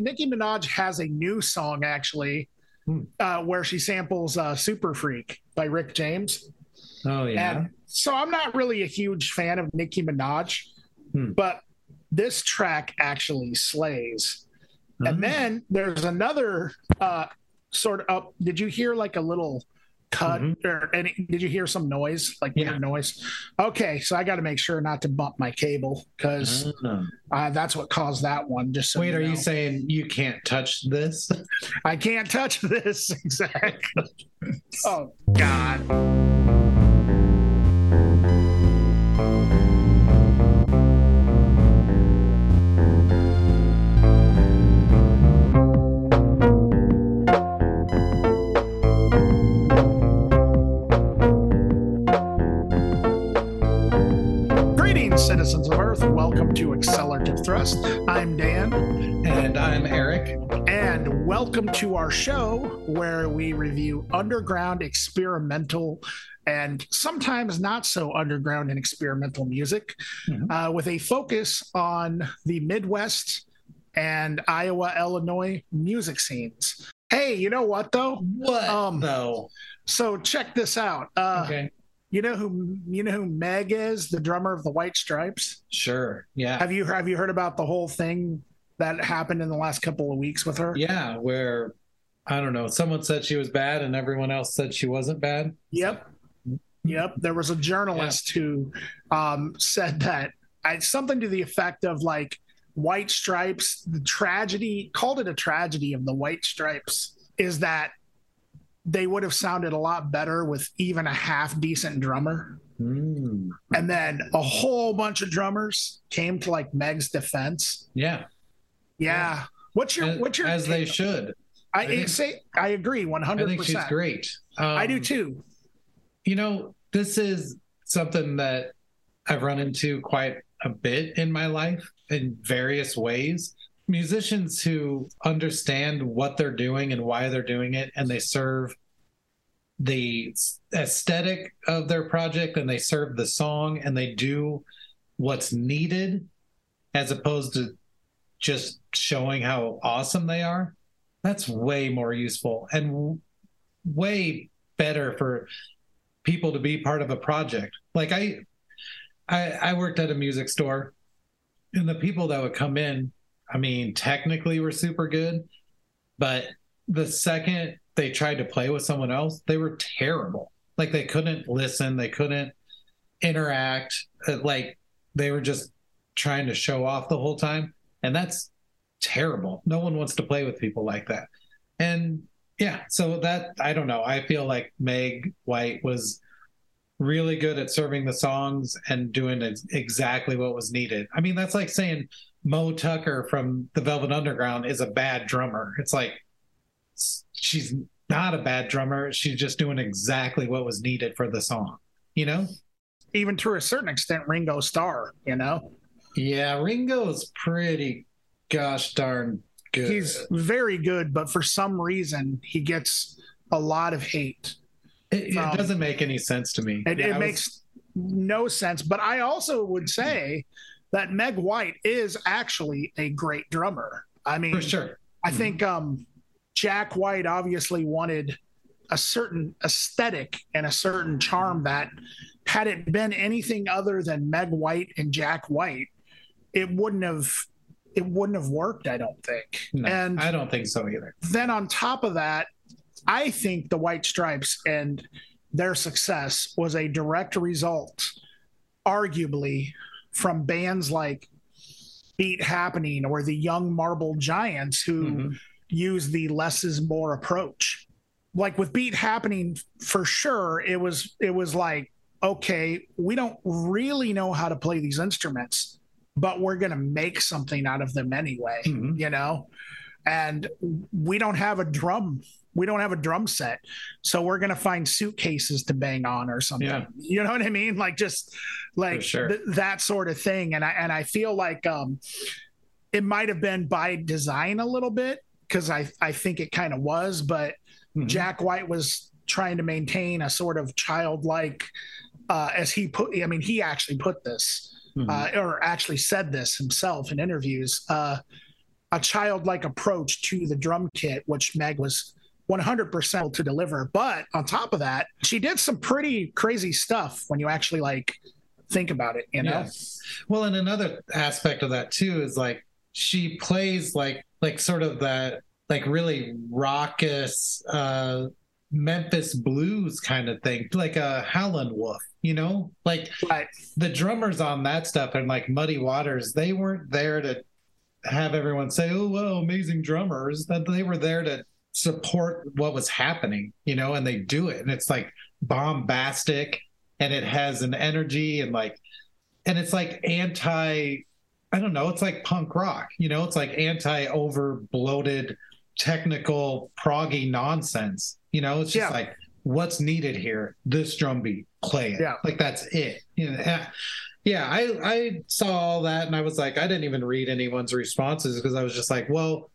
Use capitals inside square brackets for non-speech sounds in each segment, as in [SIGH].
Nicki Minaj has a new song actually, Hmm. uh, where she samples uh, "Super Freak" by Rick James. Oh yeah. And so I'm not really a huge fan of Nicki Minaj, Hmm. but this track actually slays. And then there's another uh, sort of. Up, did you hear like a little cut Mhm. or any? Did you hear some noise, like Yeah. weird noise? Okay, so I got to make sure not to bump my cable because uh, that's what caused that one. Just so Wait, are know. you saying you can't touch this? I can't touch this [LAUGHS] exactly? [LAUGHS] oh God. Citizens of Earth. Welcome to Accelerative Thrust. I'm Dan. And I'm Erik. And welcome to our show where we review underground, experimental, and sometimes not so underground and experimental music Mhm. uh, with a focus on the Midwest and Iowa, Illinois music scenes. Hey, you know what though? What Um, though? So check this out. Uh, okay. You know who you know who Meg is, the drummer of the White Stripes. Sure. Yeah. Have you have you heard about the whole thing that happened in the last couple of weeks with her? Yeah. Where I don't know. Someone said she was bad, and everyone else said she wasn't bad. Yep. Yep. There was a journalist who um, said that I, something to the effect of like White Stripes, the tragedy, called it a tragedy of the White Stripes, is that they would have sounded a lot better with even a half decent drummer. Mm. And then a whole bunch of drummers came to like Meg's defense. Yeah. Yeah. What's your As, what's your as they should. I, I think- say I agree one I hundred think she's great. Um, I do too. You know, this is something that I've run into quite a bit in my life in various ways. Musicians who understand what they're doing and why they're doing it, and they serve the aesthetic of their project and they serve the song and they do what's needed as opposed to just showing how awesome they are. That's way more useful and way better for people to be part of a project. Like I, I, I worked at a music store, and the people that would come in, I mean, technically we were super good, but the second they tried to play with someone else, they were terrible. Like they couldn't listen, they couldn't interact. uh, Like they were just trying to show off the whole time, and that's terrible. No one wants to play with people like that. And yeah, so that I don't know. I feel like Meg White was really good at serving the songs and doing exactly what was needed. I mean, that's like saying Moe Tucker from the Velvet Underground is a bad drummer. It's like she's not a bad drummer. She's just doing exactly what was needed for the song. You know? Even to a certain extent, Ringo Starr. You know, Yeah, Ringo's pretty gosh darn good. he's very good, but for some reason he gets a lot of hate. it, it um, doesn't make any sense to me. It, Yeah, it was- makes no sense. But I also would say that Meg White is actually a great drummer. I mean, for sure. I think um, Jack White obviously wanted a certain aesthetic and a certain charm that had it been anything other than Meg White and Jack White, it wouldn't have it wouldn't have worked, I don't think. No, and I don't think so either. then on top of that, I think the White Stripes and their success was a direct result, arguably, from bands like Beat Happening or the Young Marble Giants who Mhm. use the less is more approach. Like with Beat Happening, for sure, it was it was like, okay, we don't really know how to play these instruments, but we're gonna make something out of them anyway Mhm. you know and we don't have a drum we don't have a drum set so we're going to find suitcases to bang on or something Yeah. you know what i mean like just like sure. th- that sort of thing and i and i feel like um it might have been by design a little bit because i i think it kind of was but Mhm. jack white was trying to maintain a sort of childlike uh as he put i mean he actually put this Mhm. uh, or actually said this himself in interviews. Uh, a childlike approach to the drum kit, which Meg was 100% to deliver. But on top of that, she did some pretty crazy stuff when you actually like think about it, you know? Yeah. Well, and another aspect of that too is like she plays like like sort of that like really raucous uh Memphis blues kind of thing, like a Howlin' Wolf, you know? Like right. the drummers on that stuff and like Muddy Waters, they weren't there to have everyone say, "Oh, well, amazing drummers." That they were there to support what was happening, you know, and they do it. And it's like bombastic and it has an energy and like, and it's like anti, I don't know, it's like punk rock, you know, it's like anti over bloated technical proggy nonsense, you know, it's just yeah. like, what's needed here? This drum beat, play it. Yeah. Like that's it. You know, yeah, I I saw all that and I was like, I didn't even read anyone's responses because I was just like, well,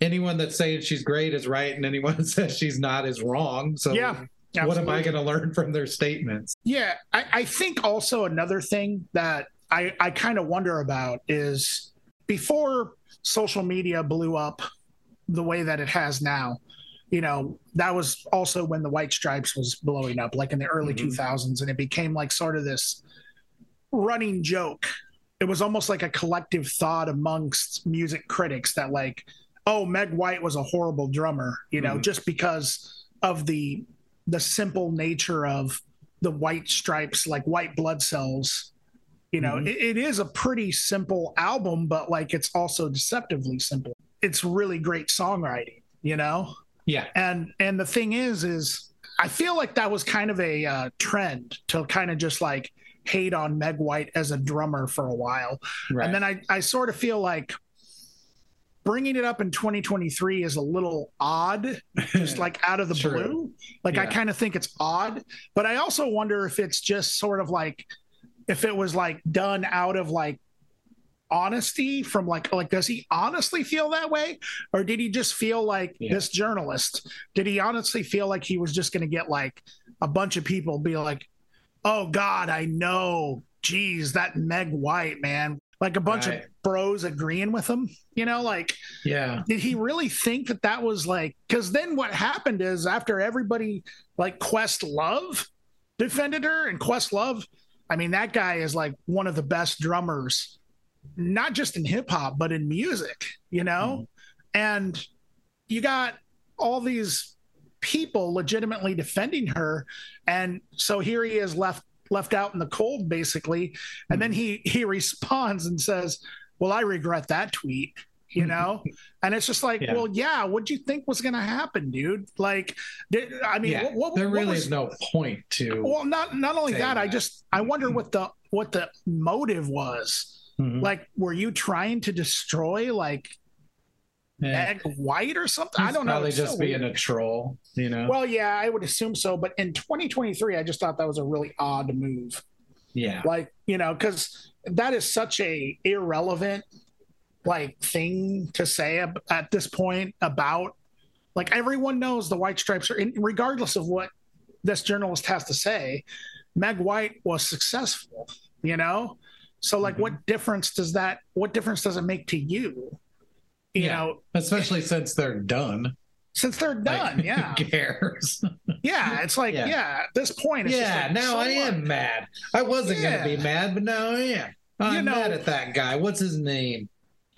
anyone that's saying she's great is right, and anyone [LAUGHS] that says she's not is wrong. So yeah. Absolutely. What am I going to learn from their statements? Yeah, I, I think also another thing that I, I kind of wonder about is before social media blew up the way that it has now, you know, that was also when the White Stripes was blowing up, like in the early mm-hmm. 2000s, and it became like sort of this running joke. It was almost like a collective thought amongst music critics that, like, oh, Meg White was a horrible drummer, you know, mm-hmm. just because of the the simple nature of the white stripes, like white blood cells. You know, mm-hmm. it, it is a pretty simple album, but like it's also deceptively simple. It's really great songwriting, you know? Yeah. And and the thing is, is I feel like that was kind of a uh, trend to kind of just like hate on Meg White as a drummer for a while. Right. And then I, I sort of feel like bringing it up in 2023 is a little odd, [LAUGHS] just like out of the True. blue. Like yeah. I kind of think it's odd, but I also wonder if it's just sort of like if it was like done out of like honesty from like like does he honestly feel that way or did he just feel like yeah. this journalist did he honestly feel like he was just going to get like a bunch of people be like oh god i know geez that meg white man like a bunch right. of bros agreeing with him you know like yeah. did he really think that that was like because then what happened is after everybody like questlove defended her and questlove i mean that guy is like one of the best drummers not just in hip-hop but in music you know? Mm and you got all these people legitimately defending her and so here he is left left out in the cold basically. And then he he responds and says well i regret that tweet you know? And it's just like yeah. well yeah what do you think was going to happen dude? Like did, i mean yeah, what, what, there really was, is no point to well not not only that, that, i just i wonder what the what the motive was. Mm-hmm. like were you trying to destroy like yeah. White or something. He's I don't know. Probably just so being weird. a troll, you know. Well, yeah, I would assume so. But in 2023, I just thought that was a really odd move. Yeah, like you know, because that is such a irrelevant like thing to say ab- at this point about like everyone knows the White Stripes are, in, regardless of what this journalist has to say. Meg White was successful, you know. So like, mm-hmm. what difference does that? What difference does it make to you? You yeah, know, especially since they're done. Since they're done, like, yeah. Who cares? [LAUGHS] yeah, it's like, yeah, yeah at this point, yeah. Like, now so I am mad. I wasn't yeah. gonna be mad, but now I am. I'm you know, mad at that guy. What's his name?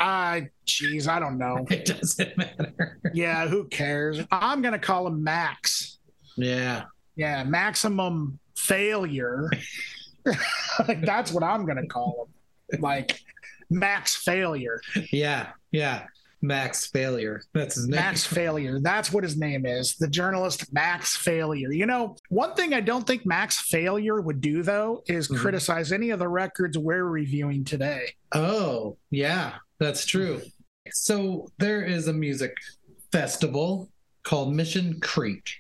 I, uh, jeez, I don't know. [LAUGHS] It doesn't matter. yeah, who cares? I'm gonna call him Max. Yeah. Yeah, maximum failure. [LAUGHS] like that's what I'm gonna call him. Like max failure. Yeah, yeah. Max Failure. That's his name. Max Failure. That's what his name is. The journalist Max Failure. You know, one thing I don't think Max Failure would do though is mm-hmm. criticize any of the records we're reviewing today. Oh, yeah, that's true. So there is a music festival called Mission Creek,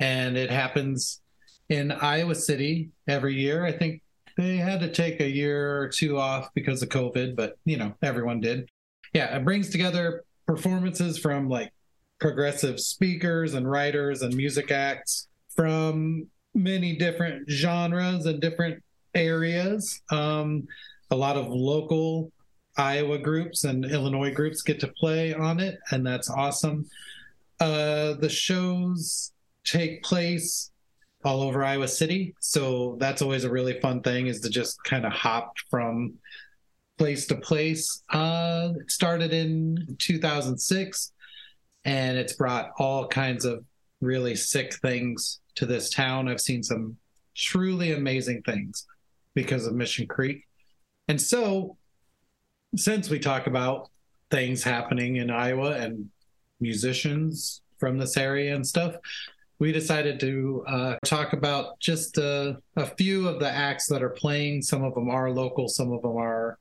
and it happens in Iowa City every year. I think they had to take a year or two off because of COVID, but you know, everyone did yeah, it brings together performances from like progressive speakers and writers and music acts from many different genres and different areas. Um, a lot of local Iowa groups and Illinois groups get to play on it, and that's awesome. Uh, the shows take place all over Iowa City, so that's always a really fun thing is to just kind of hop from place to place. Uh, it started in 2006, and it's brought all kinds of really sick things to this town. I've seen some truly amazing things because of Mission Creek. And so, since we talk about things happening in Iowa and musicians from this area and stuff, we decided to uh, talk about just uh, a few of the acts that are playing. Some of them are local, some of them are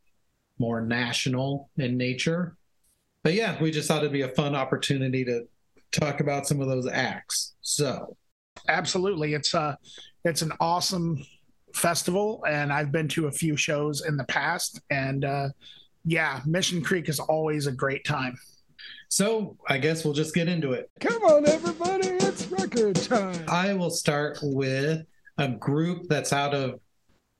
more national in nature. But yeah, we just thought it'd be a fun opportunity to talk about some of those acts. So, absolutely, it's a uh, it's an awesome festival, and I've been to a few shows in the past, and uh, yeah, Mission Creek is always a great time. So I guess we'll just get into it. Come on, everybody, it's record time. I will start with a group that's out of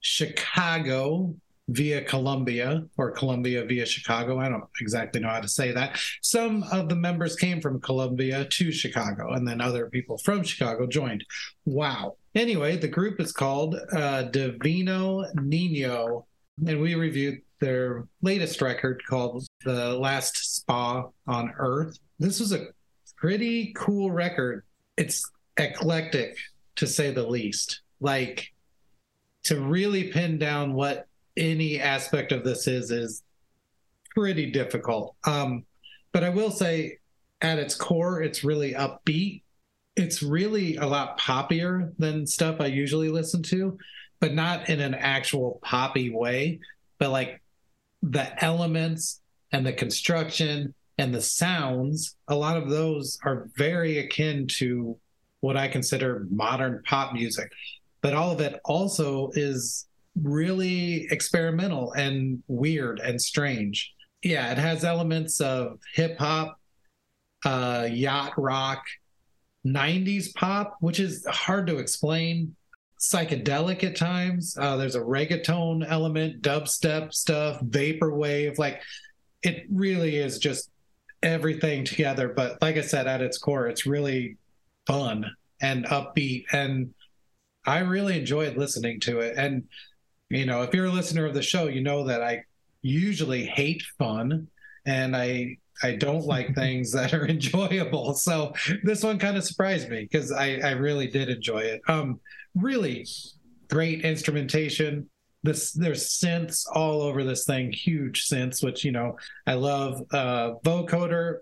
Chicago via Colombia or Colombia via Chicago. I don't exactly know how to say that. Some of the members came from Colombia to Chicago, and then other people from Chicago joined. Wow. Anyway, the group is called uh, Divino Nino, and we reviewed their latest record called The Last Spa on Earth. This was a pretty cool record. It's eclectic, to say the least. Like, to really pin down what any aspect of this is is pretty difficult. Um, but I will say, at its core, it's really upbeat. It's really a lot poppier than stuff I usually listen to, but not in an actual poppy way. But like the elements and the construction and the sounds, a lot of those are very akin to what I consider modern pop music. But all of it also is really experimental and weird and strange. Yeah, it has elements of hip hop, uh, yacht rock, 90s pop, which is hard to explain, psychedelic at times. Uh, there's a reggaeton element, dubstep stuff, vaporwave. Like it really is just everything together. But like I said, at its core, it's really fun and upbeat. And I really enjoyed listening to it. And you know, if you're a listener of the show, you know that I usually hate fun and I I don't [LAUGHS] like things that are enjoyable. So this one kind of surprised me because I, I really did enjoy it. Um, really great instrumentation. This there's synths all over this thing, huge synths, which you know I love. Uh, vocoder,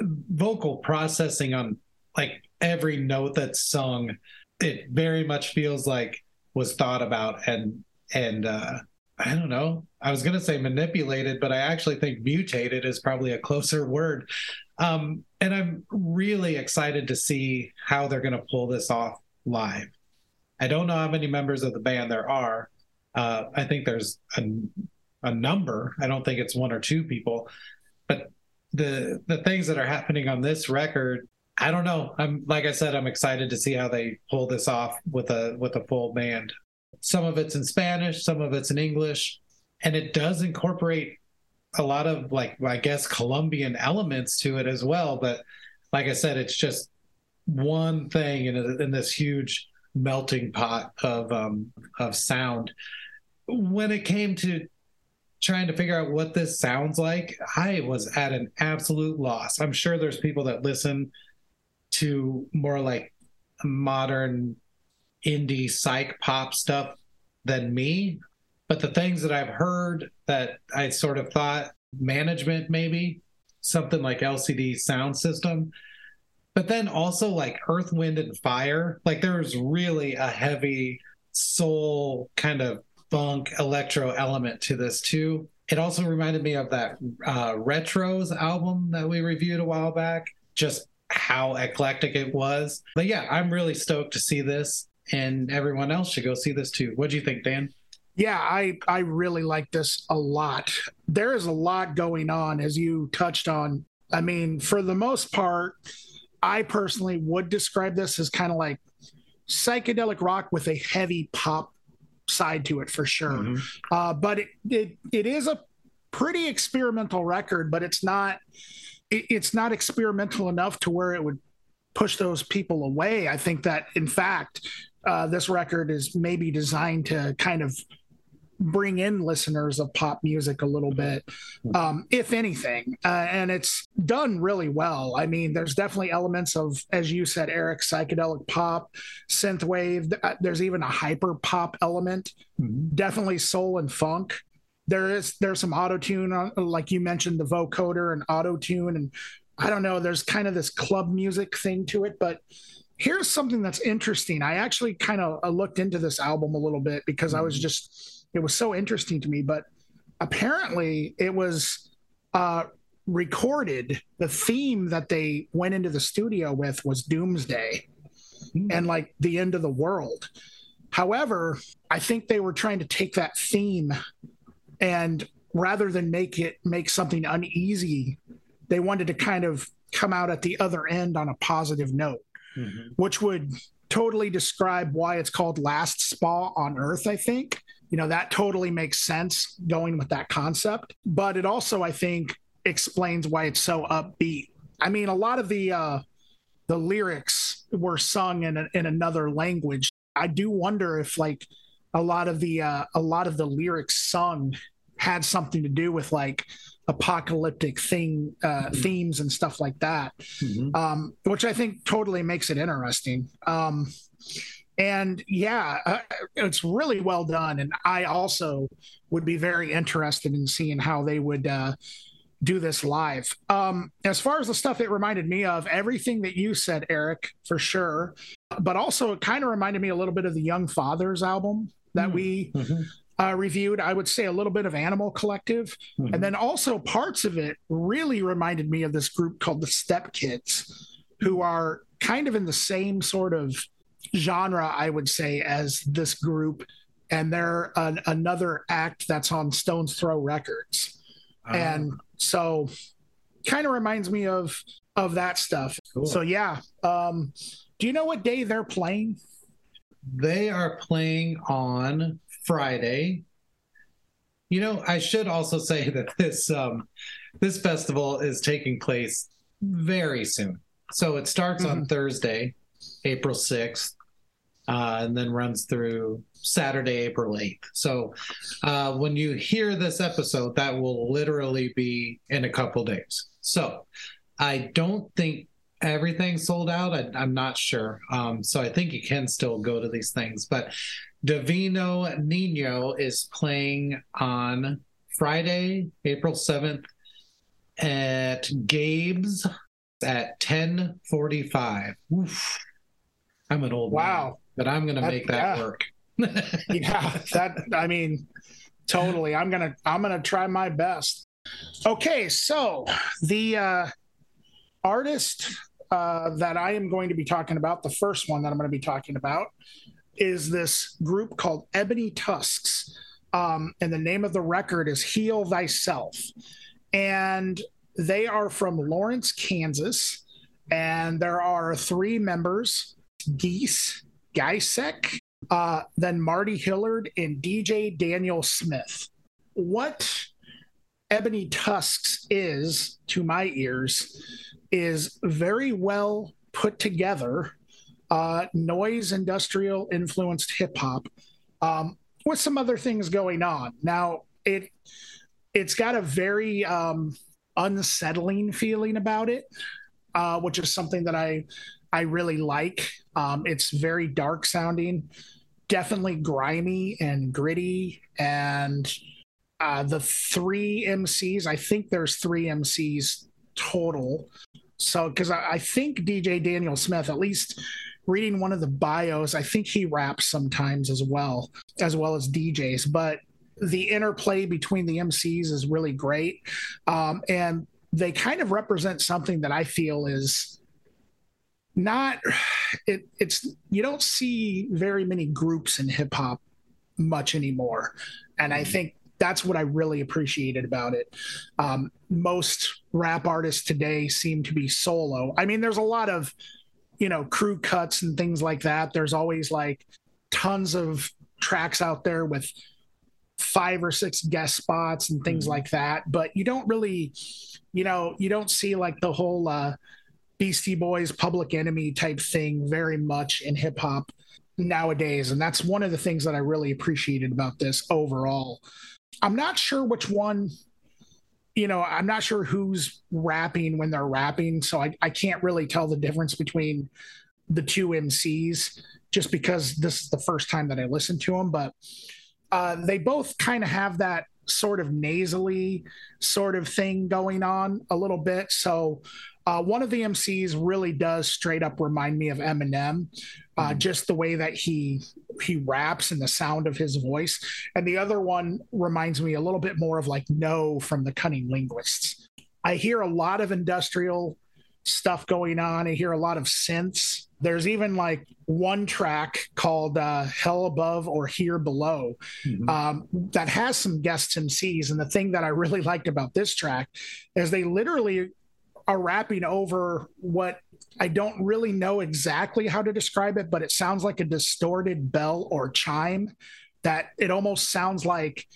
vocal processing on like every note that's sung. It very much feels like was thought about and and uh, I don't know. I was going to say manipulated, but I actually think mutated is probably a closer word. Um, and I'm really excited to see how they're going to pull this off live. I don't know how many members of the band there are. Uh, I think there's a, a number. I don't think it's one or two people, but the the things that are happening on this record, I don't know. I'm like I said, I'm excited to see how they pull this off with a with a full band. Some of it's in Spanish, some of it's in English, and it does incorporate a lot of like I guess Colombian elements to it as well. But like I said, it's just one thing in, in this huge melting pot of um, of sound. When it came to trying to figure out what this sounds like, I was at an absolute loss. I'm sure there's people that listen to more like modern indie psych pop stuff than me. But the things that I've heard that I sort of thought management, maybe something like LCD Soundsystem, but then also like Earth, Wind, and Fire. Like there was really a heavy soul kind of funk electro element to this too. It also reminded me of that uh, Retros album that we reviewed a while back. Just how eclectic it was. But yeah, I'm really stoked to see this and everyone else should go see this too. What do you think, Dan? Yeah, I I really like this a lot. There is a lot going on as you touched on. I mean, for the most part, I personally would describe this as kind of like psychedelic rock with a heavy pop side to it for sure. Mm-hmm. Uh, but it, it it is a pretty experimental record, but it's not it, it's not experimental enough to where it would push those people away. I think that in fact, uh, this record is maybe designed to kind of bring in listeners of pop music a little bit, um, if anything. Uh, and it's done really well. I mean, there's definitely elements of, as you said, Erik, psychedelic pop, synthwave. Uh, there's even a hyper pop element, mm-hmm. definitely soul and funk. There is there's some auto tune, like you mentioned, the vocoder and auto tune, and I don't know. There's kind of this club music thing to it, but here's something that's interesting. I actually kind of uh, looked into this album a little bit because I was mm-hmm. just it was so interesting to me. But apparently, it was uh, recorded. The theme that they went into the studio with was Doomsday mm-hmm. and like the end of the world. However, I think they were trying to take that theme and rather than make it make something uneasy, they wanted to kind of come out at the other end on a positive note, mm-hmm. which would totally describe why it's called Last Spa on Earth, I think. You know that totally makes sense going with that concept but it also i think explains why it's so upbeat. I mean a lot of the uh the lyrics were sung in a, in another language. I do wonder if like a lot of the uh a lot of the lyrics sung had something to do with like apocalyptic thing uh mm-hmm. themes and stuff like that mm-hmm. um which i think totally makes it interesting um and yeah uh, it's really well done and i also would be very interested in seeing how they would uh, do this live um, as far as the stuff it reminded me of everything that you said Erik for sure but also it kind of reminded me a little bit of the young fathers album that mm we mm-hmm. Uh, reviewed i would say a little bit of animal collective mm-hmm. and then also parts of it really reminded me of this group called the step kids who are kind of in the same sort of genre, I would say, as this group, and they're an, another act that's on Stones Throw Records, uh, and so kind of reminds me of of that stuff. Cool. So yeah, um, do you know what day they're playing? They are playing on Friday. You know, I should also say [LAUGHS] that this um, this festival is taking place very soon. So it starts mm-hmm. on Thursday, April 6th, uh, and then runs through Saturday, April 8th. So uh, when you hear this episode, that will literally be in a couple days. So I don't think everything's sold out. I, am not sure. Um, so I think you can still go to these things. But Divino Nino is playing on Friday, April 7th at Gabe's at 1045. Oof. I'm an old wow. Man but I'm going to make that yeah. work. [LAUGHS] yeah, that I mean, totally. I'm gonna I'm gonna try my best. Okay, so the uh, artist uh, that I am going to be talking about, the first one that I'm going to be talking about, is this group called Ebony Tusks. Um, and the name of the record is Heal Thyself. And they are from Lawrence, Kansas. And there are three members Geese, Geisek, uh, then Marty Hillard, and DJ Daniel Smith. What Ebony Tusks is, to my ears, is very well put together uh, noise industrial influenced hip hop um, with some other things going on. Now, it it's got a very um, unsettling feeling about it, uh, which is something that I I really like. Um, it's very dark sounding, definitely grimy and gritty. And uh, the three MCs, I think there's three MCs total. So, because I, I think DJ Daniel Smith, at least reading one of the bios, I think he raps sometimes as well, as well as DJs. But the interplay between the MCs is really great. Um, and they kind of represent something that I feel is not it, it's you don't see very many groups in hip hop much anymore and i mm-hmm. think that's what i really appreciated about it um, most rap artists today seem to be solo i mean there's a lot of you know crew cuts and things like that there's always like tons of tracks out there with five or six guest spots and things mm-hmm. like that. But you don't really, you know, you don't see like the whole uh, Beastie Boys public enemy type thing very much in hip hop nowadays. And that's one of the things that I really appreciated about this overall. I'm not sure which one, you know, I'm not sure who's rapping when they're rapping. So I, I can't really tell the difference between the two MCs just because this is the first time that I listened to them. But uh, they both kind of have that sort of nasally sort of thing going on a little bit. So uh, one of the MCs really does straight up remind me of Eminem, uh, mm-hmm. just the way that he he raps and the sound of his voice. And the other one reminds me a little bit more of like Kno from the CunninLynguists. I hear a lot of industrial stuff going on. I hear a lot of synths. There's even like one track called uh, Hell Above or Here Below mm-hmm. um, that has some guest MCs. And the thing that I really [LAUGHS] liked about this track is they literally are rapping over what I don't really know exactly how to describe it, but it sounds like a distorted bell or chime that it almost sounds like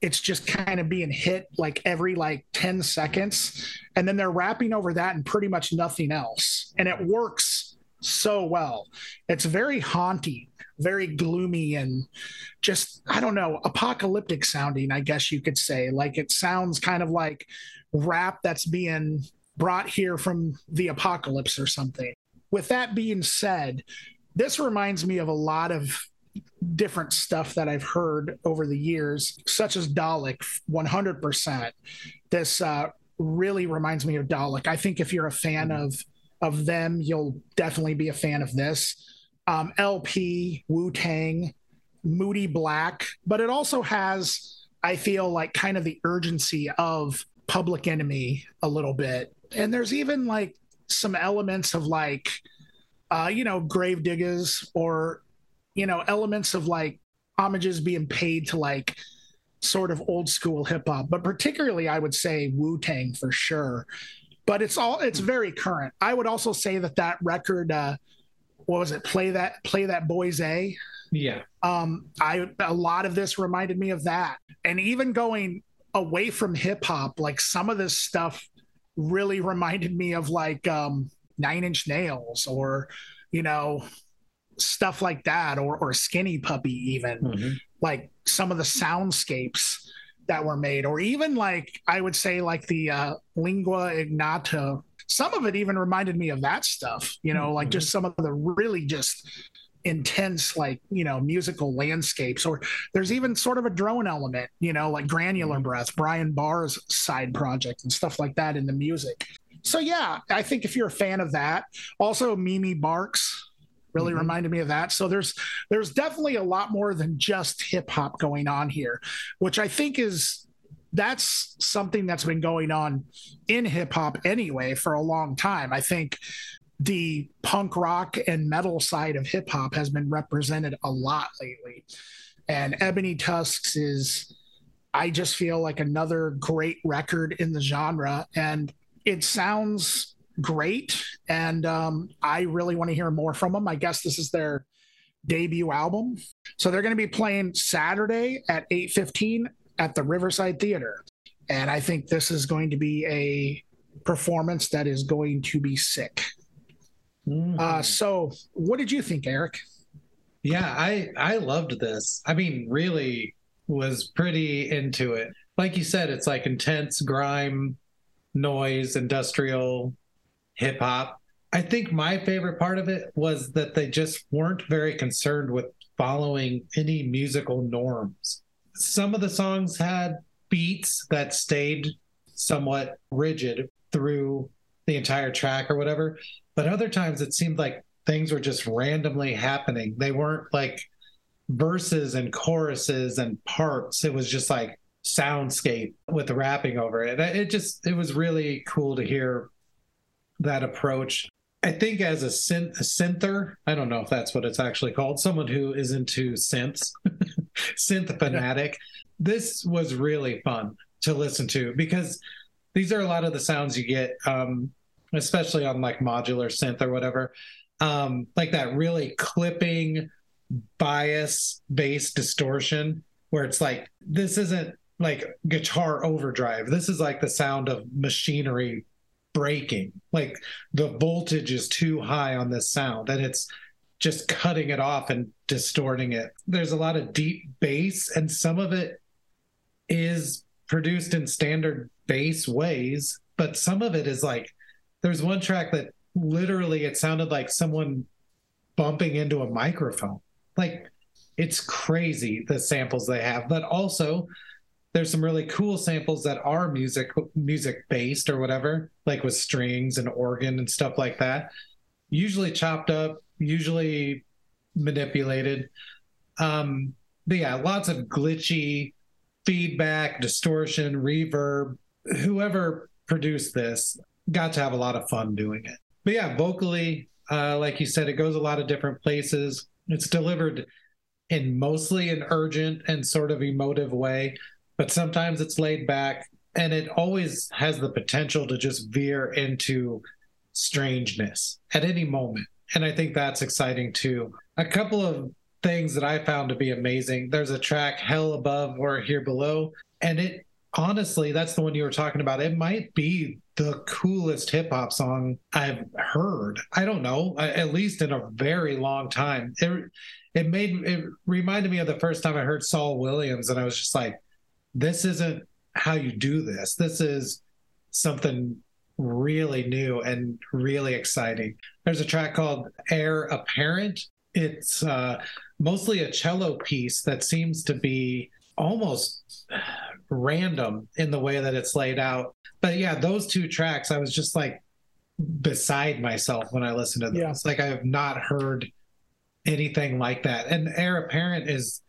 it's just kind of being hit like every like 10 seconds. And then they're rapping over that and pretty much nothing else. And it works so well. It's very haunting very gloomy and just i don't know apocalyptic sounding i guess you could say. Like it sounds kind of like rap that's being brought here from the apocalypse or something with that being said this reminds me of a lot of different stuff that I've heard over the years, such as Dalek, 100%. This uh, really reminds me of Dalek. I think if you're a fan mm-hmm. of of them, you'll definitely be a fan of this. Um, El-P, Wu Tang, Moodie Black, but it also has, I feel like, kind of the urgency of Public Enemy a little bit. And there's even like some elements of like, uh, you know, Gravediggaz or you know, elements of like homages being paid to like sort of old school hip hop, but particularly I would say Wu Tang for sure. But it's all it's very current. I would also say that that record, uh, what was it? Play that play that boys a. Yeah. Um, I a lot of this reminded me of that, and even going away from hip hop, like some of this stuff really reminded me of like um, Nine Inch Nails or you know stuff like that, or or Skinny Puppy, even mm-hmm. like some of the soundscapes that were made, or even like I would say like the uh, lingua ignota. Some of it even reminded me of that stuff, you know, mm-hmm. like just some of the really just intense like you know musical landscapes or there's even sort of a drone element you know like granular mm-hmm. breath brian barr's side project and stuff like that in the music so yeah i think if you're a fan of that also mimi barks really mm-hmm. reminded me of that so there's there's definitely a lot more than just hip hop going on here which i think is that's something that's been going on in hip hop anyway for a long time i think the punk rock and metal side of hip hop has been represented a lot lately. And ebony tusks is i just feel like another great record in the genre. And it sounds great, and um, I really want to hear more from them. I guess this is their debut album, so they're going to be playing Saturday at eight fifteen at the Riverside Theater, and I think this is going to be a performance that is going to be sick. Mm. Uh, so, what did you think, Erik? Yeah, I I loved this. I mean, really was pretty into it. Like you said, it's like intense grime, noise, industrial, hip hop. I think my favorite part of it was that they just weren't very concerned with following any musical norms. Some of the songs had beats that stayed somewhat rigid through the entire track or whatever, but other times it seemed like things were just randomly happening. They weren't like verses and choruses and parts. It was just like soundscape with the rapping over it. It just it was really cool to hear that approach. I think as a synth a synther, I don't know if that's what it's actually called, someone who is into synths, [LAUGHS] synth fanatic. This was really fun to listen to because these are a lot of the sounds you get, um, especially on like modular synth or whatever, um, like that really clipping bias based distortion where it's like this isn't like guitar overdrive. This is like the sound of machinery breaking. Like the voltage is too high on this sound and it's just cutting it off and distorting it. There's a lot of deep bass and some of it is produced in standard bass ways, but some of it is like there's one track that literally it sounded like someone bumping into a microphone. Like it's crazy the samples they have, but also there's some really cool samples that are music music based or whatever, like with strings and organ and stuff like that. Usually chopped up, usually manipulated. Um, but yeah, lots of glitchy feedback, distortion, reverb. Whoever produced this got to have a lot of fun doing it. But yeah, vocally, uh, like you said, it goes a lot of different places. It's delivered in mostly an urgent and sort of emotive way, but sometimes it's laid back and it always has the potential to just veer into strangeness at any moment. And I think that's exciting too. A couple of things that I found to be amazing. There's a track, Hell Above or Here Below, and it honestly, that's the one you were talking about. It might be the coolest hip hop song I've heard. I don't know, at least in a very long time. It it made it reminded me of the first time I heard Saul Williams, and I was just like, this isn't how you do this. This is something really new and really exciting. There's a track called Heir Apparent. It's uh, mostly a cello piece that seems to be almost random in the way that it's laid out. But yeah, those two tracks, I was just like beside myself when I listened to them. Yeah. like I have not heard anything like that. And Heir Apparent is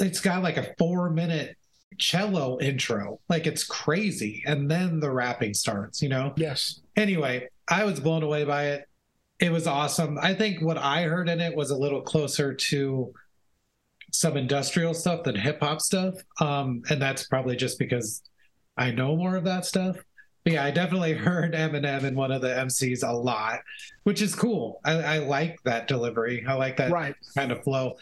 it's got like a four minute cello intro. Like it's crazy. And then the rapping starts, you know? Yes. Anyway, I was blown away by it. It was awesome. I think what I heard in it was a little closer to some industrial stuff than hip hop stuff. Um, and that's probably just because I know more of that stuff. But yeah, I definitely [LAUGHS] heard Eminem in one of the MCs a lot, which is cool. I, I like that delivery. I like that right. kind of flow.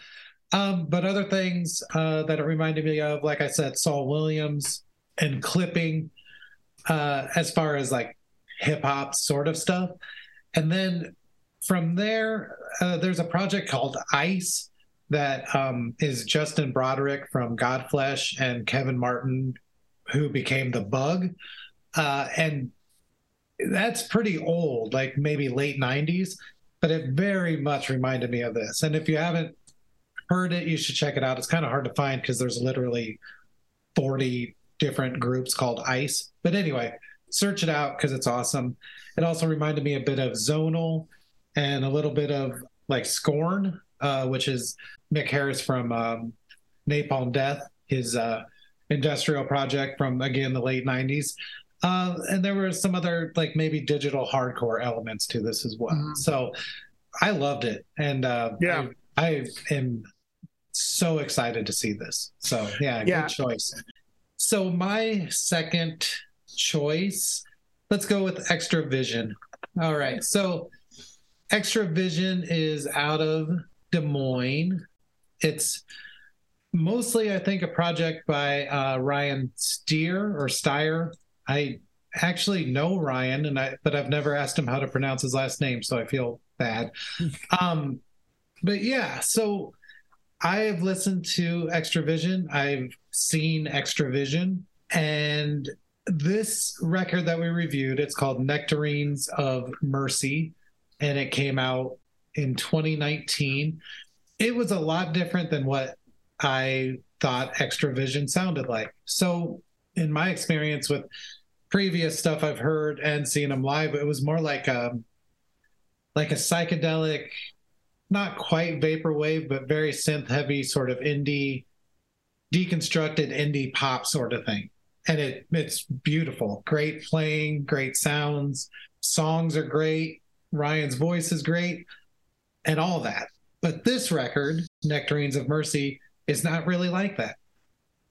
Um, but other things uh, that it reminded me of, like I said, Saul Williams and clipping, uh, as far as like hip hop sort of stuff. And then from there, uh, there's a project called Ice that um, is Justin Broadrick from Godflesh and Kevin Martin, who became the Bug, uh, and that's pretty old, like maybe late '90s, but it very much reminded me of this. And if you haven't heard it, you should check it out. It's kind of hard to find because there's literally 40 different groups called ICE. But anyway, search it out because it's awesome. It also reminded me a bit of Zonal and a little bit of like Scorn, uh, which is Mick Harris from um, Napalm Death, his uh, industrial project from again the late '90s. Uh, and there were some other like maybe digital hardcore elements to this as well. Mm-hmm. So I loved it, and uh, yeah, I, I, am so excited to see this. So yeah, yeah, good choice. So my second choice, let's go with Extravision. All right, so Extravision is out of Des Moines. It's mostly, I think, a project by uh, Ryan Steer or Steyer. I actually know Ryan, and I but I've never asked him how to pronounce his last name, so I feel bad. [LAUGHS] um, but yeah, so I have listened to Extravision. I've seen Extravision, and this record that we reviewed, it's called Nectarines of Mercy, and it came out in 2019 it was a lot different than what I thought Extravision sounded like. So, in my experience with previous stuff I've heard and seen them live, it was more like a like a psychedelic, not quite vaporwave, but very synth heavy sort of indie, deconstructed indie pop sort of thing. And it it's beautiful, great playing, great sounds, songs are great, Ryan's voice is great, and all that. But this record, Nectarines of Mercy, is not really like that.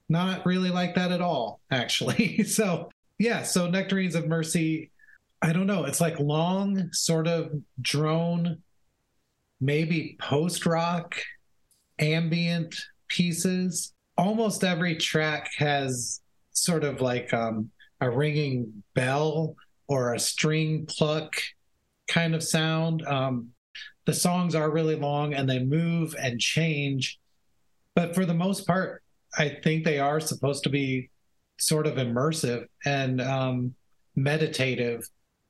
Not really like that at all, actually. [LAUGHS] so, yeah, so Nectarines of Mercy, I don't know. It's like long, sort of drone, maybe post rock, ambient pieces. almost every track has sort of like um, a ringing bell or a string pluck kind of sound. Um, the songs are really long and they move and change, but for the most part, I think they are supposed to be sort of immersive and um, meditative.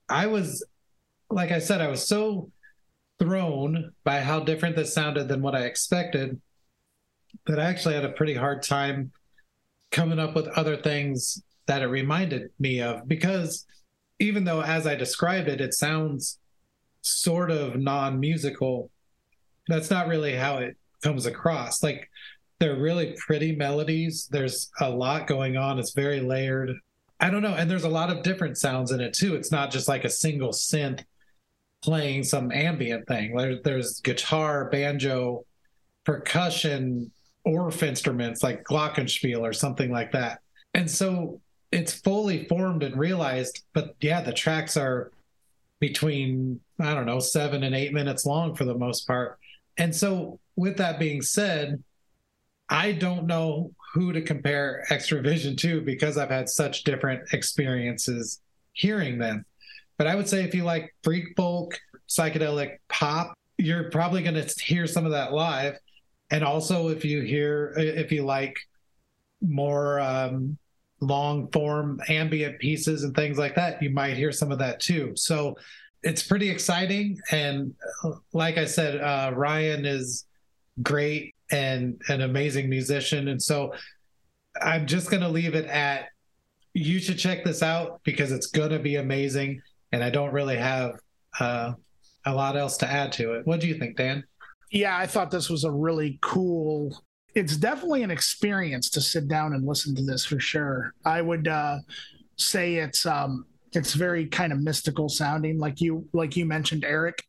I was, like I said, I was so thrown by how different this sounded than what I expected that I actually had a pretty hard time coming up with other things that it reminded me of because even though as I described it, it sounds sort of non musical, that's not really how it comes across. Like they're really pretty melodies. There's a lot going on. It's very layered. I don't know. And there's a lot of different sounds in it too. It's not just like a single synth playing some ambient thing. There, there's guitar, banjo, percussion, Orff instruments like Glockenspiel or something like that. And so it's fully formed and realized, but yeah, the tracks are between, I don't know, seven and eight minutes long for the most part. And so, with that being said, I don't know who to compare Extravision to because I've had such different experiences hearing them. But I would say if you like freak folk, psychedelic pop, you're probably going to hear some of that live. And also, if you hear, if you like more um, long form ambient pieces and things like that, you might hear some of that too. So it's pretty exciting. And uh, like I said, uh, Ryan is great and an amazing musician. And so I'm just going to leave it at you should check this out because it's going to be amazing. And I don't really have uh, a lot else to add to it. What do you think, Dan? Yeah, I thought this was a really cool. It's definitely an experience to sit down and listen to this for sure. I would uh, say it's um, it's very kind of mystical sounding, like you like you mentioned, Erik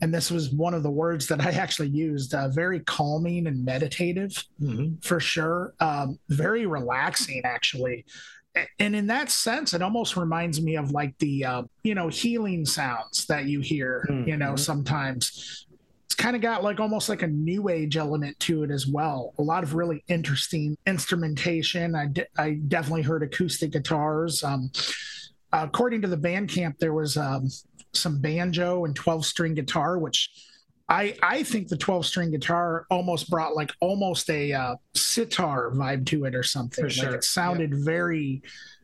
and this was one of the words that I actually used. Uh, very calming and meditative, mm-hmm. for sure. Um, very relaxing, actually. And in that sense, it almost reminds me of like the uh, you know healing sounds that you hear. Mm-hmm. You know, sometimes it's kind of got like almost like a new age element to it as well. A lot of really interesting instrumentation. I, de- I definitely heard acoustic guitars. Um, according to the Bandcamp, there was um, some banjo and 12 string guitar, which I I think the 12 string guitar almost brought like almost a uh, sitar vibe to it or something. For sure. Like it sounded yeah. very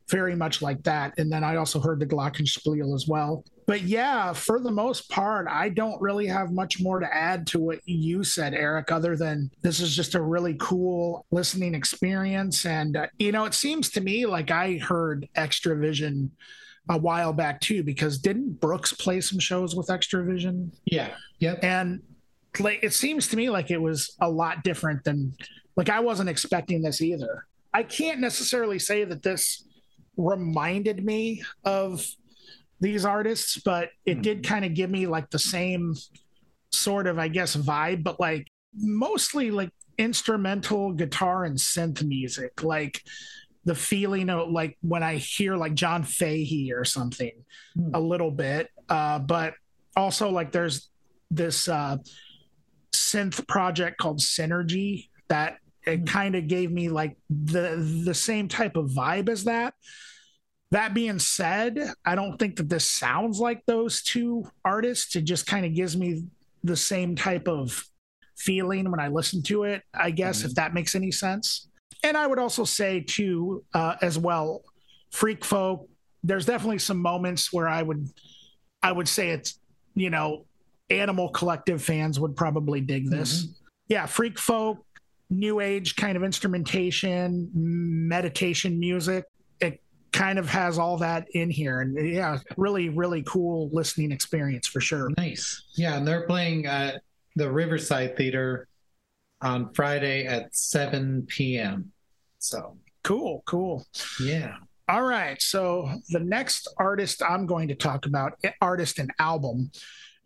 very much like that. And then I also heard the Glockenspiel as well. But yeah, for the most part, I don't really have much more to add to what you said, Erik, other than this is just a really cool listening experience. And, uh, you know, it seems to me like I heard Extravision a while back too, because didn't Brooks play some shows with Extravision? Yeah. Yep. And like it seems to me like it was a lot different than like I wasn't expecting this either. I can't necessarily say that this reminded me of these artists, but it mm-hmm. did kind of give me like the same sort of, I guess, vibe, but like mostly like instrumental guitar and synth music. Like the feeling of like when I hear like John Fahey or something mm. a little bit. Uh, but also like there's this uh, synth project called Synergy that it mm. kind of gave me like the the same type of vibe as that. That being said, I don't think that this sounds like those two artists. It just kind of gives me the same type of feeling when I listen to it, I guess, mm-hmm. if that makes any sense and I would also say too, uh, as well, freak folk. There's definitely some moments where I would, I would say it's, you know, Animal Collective fans would probably dig this. Mm-hmm. Yeah, freak folk, new age kind of instrumentation, meditation music. Kind of has all that in here, and yeah, really, really cool listening experience for sure. Nice. Yeah, and they're playing at the Riverside Theater on Friday at 7 p.m. So cool, cool. Yeah. All right. So the next artist I'm going to talk about, artist and album,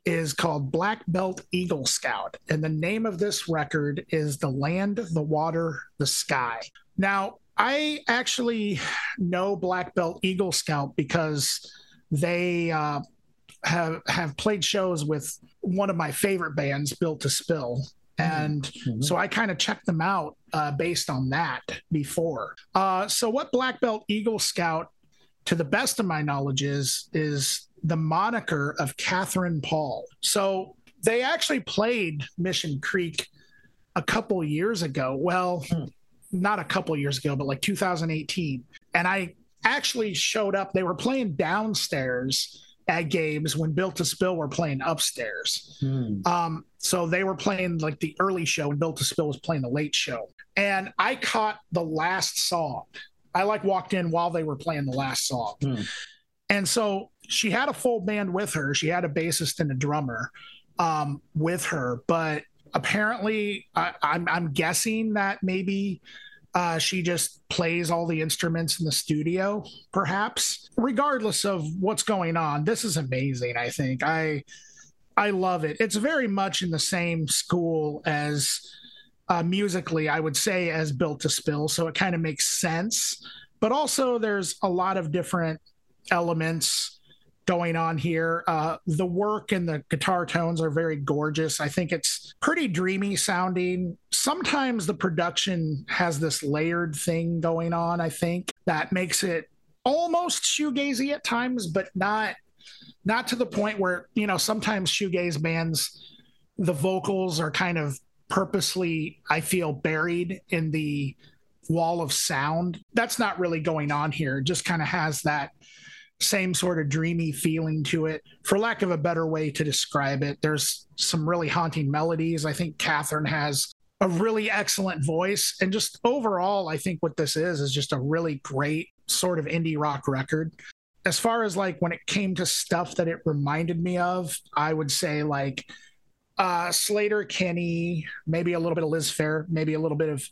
is called Black Belt Eagle Scout. And the name of this record is The Land, the Water, the Sky. Now, I actually know Black Belt Eagle Scout because they uh, have have played shows with one of my favorite bands, Built to Spill, And Mhm. so I kind of checked them out uh, based on that before. Uh, so what Black Belt Eagle Scout, to the best of my knowledge, is is the moniker of Katherine Paul. So they actually played Mission Creek a couple years ago. Well, Hmm. Not a couple years ago, but like 2018. And I actually showed up. They were playing downstairs at Gabe's when Built to Spill were playing upstairs. Hmm. Um, so they were playing like the early show, and Built to Spill was playing the late show. And I caught the last song. I like walked in while they were playing the last song. Hmm. And so she had a full band with her. She had a bassist and a drummer um, with her, but apparently, I, I'm, I'm guessing that maybe uh, she just plays all the instruments in the studio, perhaps. Regardless of what's going on, this is amazing. I think I I love it. It's very much in the same school as uh, musically, I would say, as Built to Spill. So it kind of makes sense. But also, there's a lot of different elements going on here. Uh, the work and the guitar tones are very gorgeous. I think it's pretty dreamy sounding. Sometimes the production has this layered thing going on, I think, that makes it almost shoegazy at times, but not not to the point where, you know, sometimes shoegaze bands the vocals are kind of purposely, I feel, buried in the wall of sound. That's not really going on here. It just kind of has that same sort of dreamy feeling to it. For lack of a better way to describe it, there's some really haunting melodies. I think Katherine has a really excellent voice. And just overall, I think what this is is just a really great sort of indie rock record. As far as like when it came to stuff that it reminded me of, I would say like uh, Sleater-Kinney, maybe a little bit of Liz Phair, maybe a little bit of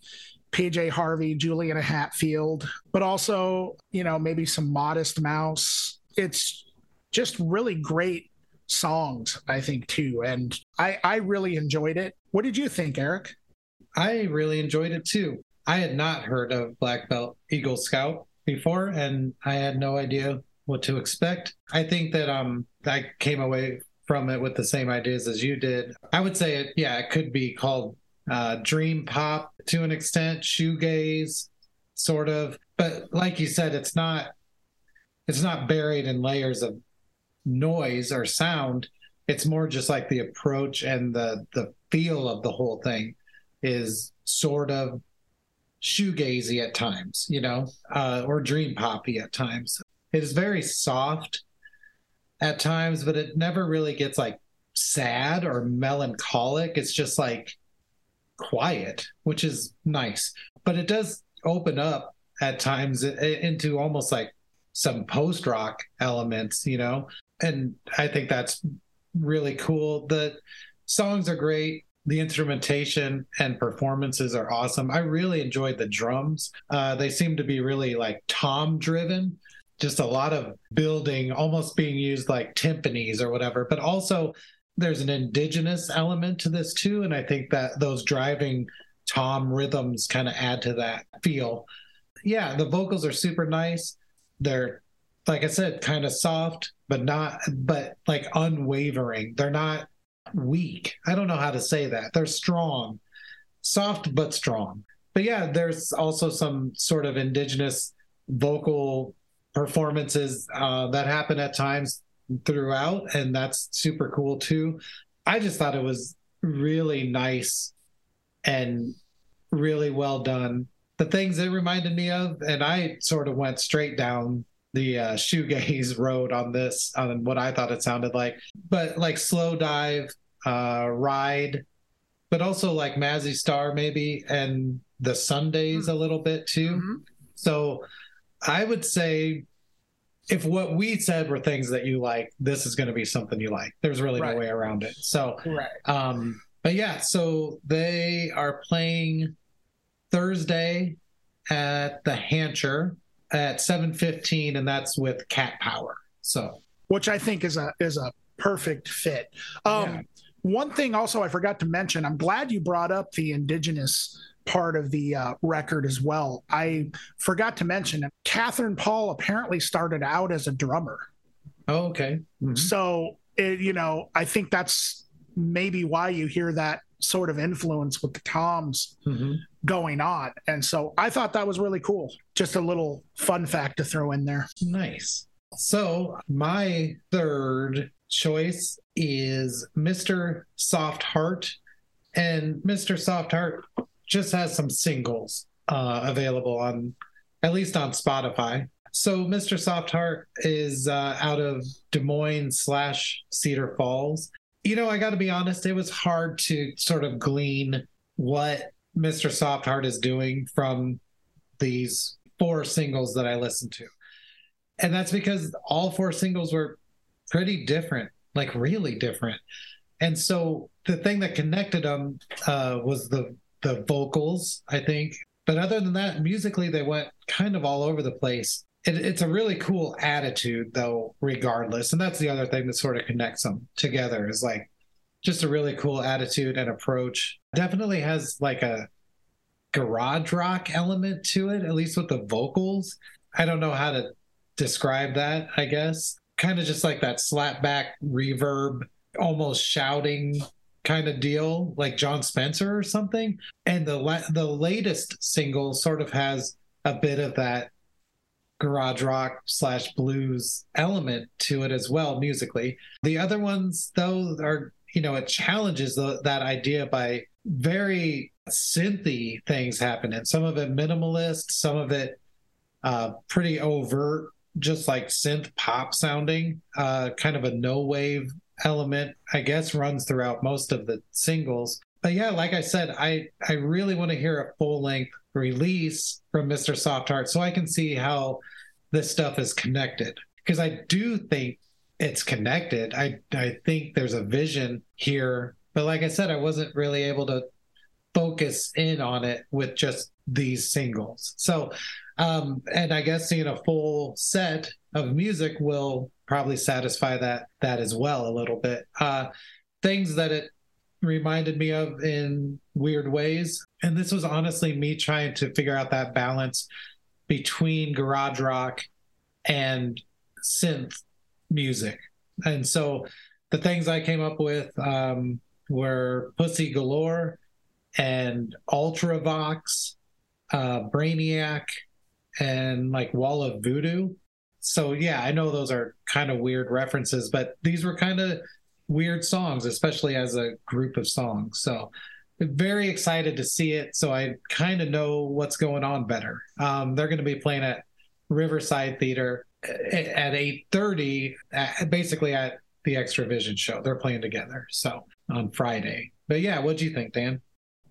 PJ Harvey, Juliana Hatfield, but also, you know, maybe some Modest Mouse. It's just really great songs, I think, too. And I, I really enjoyed it. What did you think, Erik? I really enjoyed it too. I had not heard of Black Belt Eagle Scout before, and I had no idea what to expect. I think that um I came away from it with the same ideas as you did. I would say it, yeah, it could be called uh, dream pop to an extent, shoegaze, sort of. But like you said, it's not it's not buried in layers of noise or sound. It's more just like the approach and the the feel of the whole thing is sort of shoegazy at times, you know, uh, or dream poppy at times. It is very soft at times, but it never really gets like sad or melancholic. It's just like quiet, which is nice. But it does open up at times into almost like some post rock elements, you know, and I think that's really cool. The songs are great. The instrumentation and performances are awesome. I really enjoyed the drums. Uh, they seem to be really like tom driven, just a lot of building, almost being used like timpanis or whatever. But also, there's an indigenous element to this too. And I think that those driving tom rhythms kind of add to that feel. Yeah, the vocals are super nice. They're, like I said, kind of soft, but not, but like unwavering. They're not weak. I don't know how to say that. They're strong, soft but strong. But yeah, there's also some sort of indigenous vocal performances uh, that happen at times throughout, and that's super cool too. I just thought it was really nice and really well done. The things it reminded me of, and I sort of went straight down the uh, shoegaze [LAUGHS] road on this, on what I thought it sounded like. But like Slowdive, uh, ride, but also like Mazzy Star maybe, and the Sundays a little bit too. Mhm. So I would say if what we said were things that you like, this is going to be something you like. There's really Right. no way around it. So, Right. um, but yeah, so they are playing Thursday at the Hancher at 7:15 and that's with Cat Power. So, which I think is a is a perfect fit. Um, Yeah. One thing also I forgot to mention. I'm glad you brought up the indigenous part of the uh, record as well. I forgot to mention Katherine Paul apparently started out as a drummer. oh, okay. Mhm. So it, you know, I think that's maybe why you hear that sort of influence with the toms Mhm. going on. And so I thought that was really cool. Just a little fun fact to throw in there. Nice. So my third choice is Mr. Softheart, and Mr. Softheart just has some singles uh, available on, at least on Spotify. So Mr. Softheart is uh, out of Des Moines slash Cedar Falls. You know, I got to be honest, it was hard to sort of glean what Mr. Softheart is doing from these four singles that I listened to and that's because all four singles were pretty different like really different and so the thing that connected them uh, was the the vocals i think. But other than that musically they went kind of all over the place. It, it's a really cool attitude though regardless. And that's the other thing that sort of connects them together is like just a really cool attitude and approach. Definitely has like a garage rock element to it at least with the vocals. I don't know how to describe that, I guess. Kind of just like that slapback reverb, almost shouting kind of deal, like Jon Spencer or something. And the la- the latest single sort of has a bit of that garage rock slash blues element to it as well musically. The other ones, though, are you know it challenges the, that idea by very synthy things happening. Some of it minimalist, some of it uh, pretty overt just like synth pop sounding, uh, kind of a no wave element, I guess, runs throughout most of the singles. But yeah, like I said, I I really want to hear a full length release from Mr. Softheart so I can see how this stuff is connected. Because I do think it's connected. I I think there's a vision here. But like I said, I wasn't really able to focus in on it with just these singles. So um, and I guess seeing a full set of music will probably satisfy that that as well a little bit. Uh, things that it reminded me of in weird ways, and this was honestly me trying to figure out that balance between garage rock and synth music. And so the things I came up with um, were Pussy Galore and Ultravox, uh, Brainiac, and like Wall of Voodoo. So yeah, I know those are kind of weird references, but these were kind of weird songs, especially as a group of songs. So very excited to see it. So I kind of know what's going on better. Um, they're going to be playing at Riverside Theater at 8:30, basically at the Extravision show. They're playing together. So on Friday. But yeah, what do you think, Dan?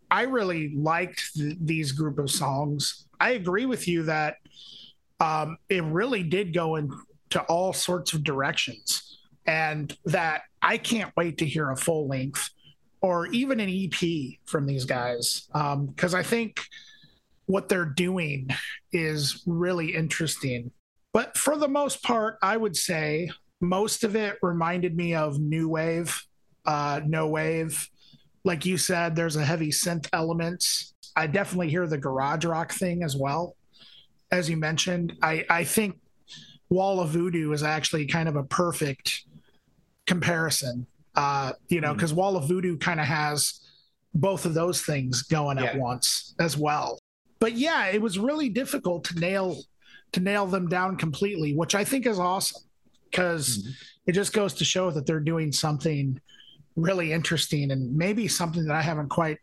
I really liked th- these group of songs. I agree with you that um, it really did go into all sorts of directions, and that I can't wait to hear a full length or even an EP from these guys because um, I think what they're doing is really interesting. But for the most part, I would say most of it reminded me of new wave, uh, no wave. Like you said, there's a heavy synth elements. I definitely hear the garage rock thing as well. As you mentioned, I, I think Wall of Voodoo is actually kind of a perfect comparison. Uh, you know, because mm. Wall of Voodoo kind of has both of those things going yeah. at once as well. But yeah, it was really difficult to nail to nail them down completely, which I think is awesome because mm-hmm. it just goes to show that they're doing something really interesting and maybe something that I haven't quite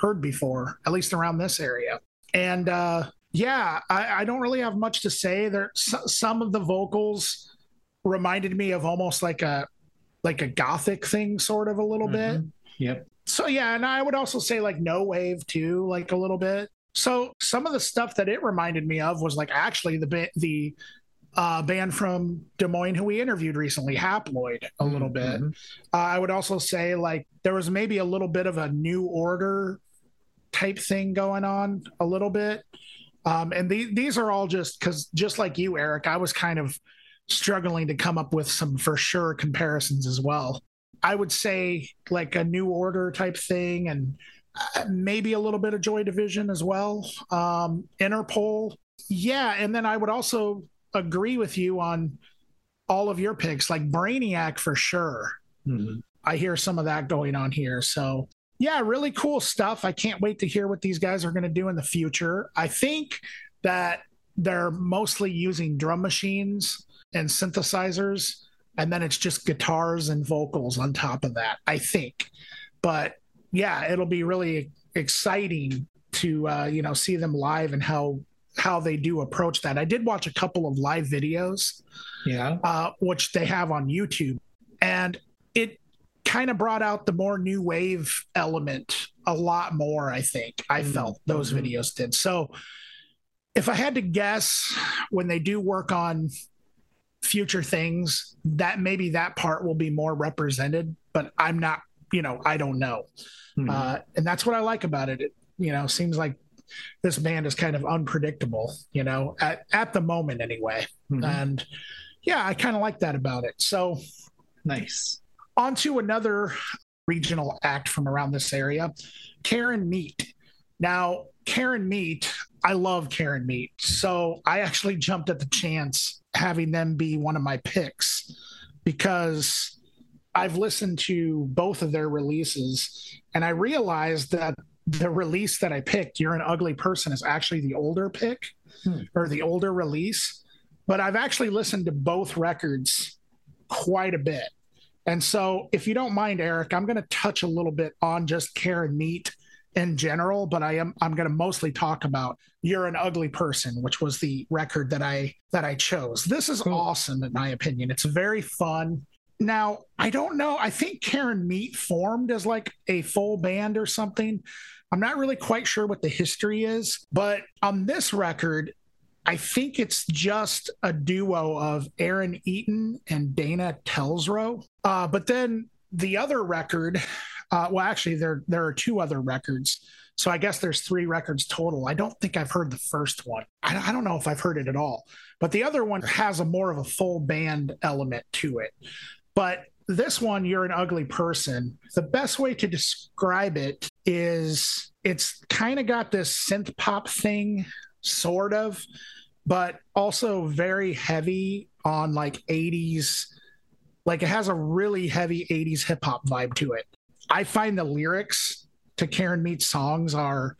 heard before, at least around this area. And uh, yeah, I, I, don't really have much to say. There, some of the vocals reminded me of almost like a like a gothic thing, sort of a little mm-hmm. bit. Yep. So yeah, and I would also say like no wave too, like a little bit. So some of the stuff that it reminded me of was like actually the the uh, band from Des Moines who we interviewed recently, Haploid, a mm-hmm. little bit. Uh, I would also say like there was maybe a little bit of a new order type thing going on a little bit. Um, and the, these are all just because just like you, Erik, I was kind of struggling to come up with some for sure comparisons as well. I would say like a new order type thing and uh, maybe a little bit of Joy Division as well. Um, Interpol. Yeah. And then I would also agree with you on all of your picks, like Brainiac for sure. Mm-hmm. I hear some of that going on here. So yeah, really cool stuff. I can't wait to hear what these guys are going to do in the future. I think that they're mostly using drum machines and synthesizers, and then it's just guitars and vocals on top of that, I think. But yeah, it'll be really exciting to uh, you know see them live and how how they do approach that. I did watch a couple of live videos, yeah, uh, which they have on YouTube, and kind of brought out the more new wave element a lot more. I think I mm-hmm. felt those mm-hmm. videos did. So, if I had to guess, when they do work on future things, that maybe that part will be more represented. But I'm not, you know, I don't know, mm-hmm. uh, and that's what I like about it. It you know seems like this band is kind of unpredictable, you know, at, at the moment anyway. Mm-hmm. And yeah, I kind of like that about it. So nice. On to another regional act from around this area, Karen Meat. Now, Karen Meat, I love Karen Meat. So I actually jumped at the chance having them be one of my picks because I've listened to both of their releases and I realized that the release that I picked, You're an Ugly Person, is actually the older pick hmm. or the older release. But I've actually listened to both records quite a bit. And so, if you don't mind, Erik, I'm going to touch a little bit on just Karen Meat in general, but I am I'm going to mostly talk about "You're an Ugly Person," which was the record that I that I chose. This is cool. awesome, in my opinion. It's very fun. Now, I don't know. I think Karen Meat formed as like a full band or something, I'm not really quite sure what the history is, but on this record, I think it's just a duo of Aaron Eaton and Dana Telsrow. Uh, but then the other record, uh, well, actually, there there are two other records. So I guess there's three records total. I don't think I've heard the first one. I, I don't know if I've heard it at all. But the other one has a more of a full band element to it. But this one, You're an Ugly Person. The best way to describe it is it's kind of got this synth pop thing, sort of, but also very heavy on like 80s. Like it has a really heavy 80s hip hop vibe to it. I find the lyrics to Karen Meat's songs are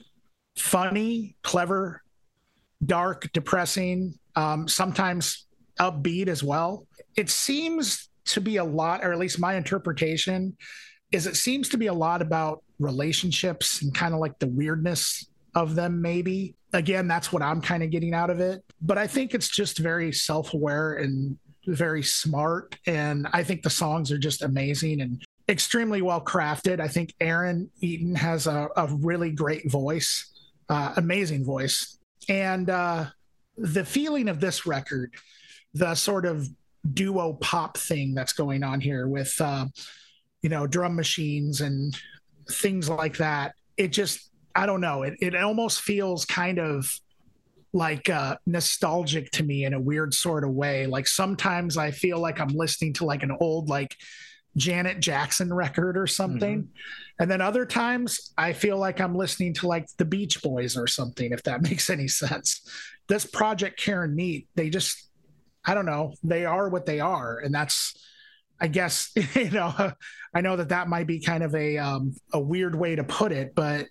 funny, clever, dark, depressing, um, sometimes upbeat as well. It seems to be a lot, or at least my interpretation is it seems to be a lot about relationships and kind of like the weirdness of them, maybe. Again, that's what I'm kind of getting out of it. But I think it's just very self aware and very smart. And I think the songs are just amazing and extremely well crafted. I think Aaron Eaton has a, a really great voice, uh, amazing voice. And uh, the feeling of this record, the sort of duo pop thing that's going on here with uh, you know drum machines and things like that it just i don't know. It, it almost feels kind of like uh, nostalgic to me in a weird sort of way. Like sometimes i feel like i'm listening to like an old like janet jackson record or something. Mm-hmm. and then other times i feel like i'm listening to like the beach boys or something if that [LAUGHS] makes any sense. This project karen meat they just I don't know. They are what they are, and that's, I guess, [LAUGHS] you know, I know that that might be kind of a um, a weird way to put it, but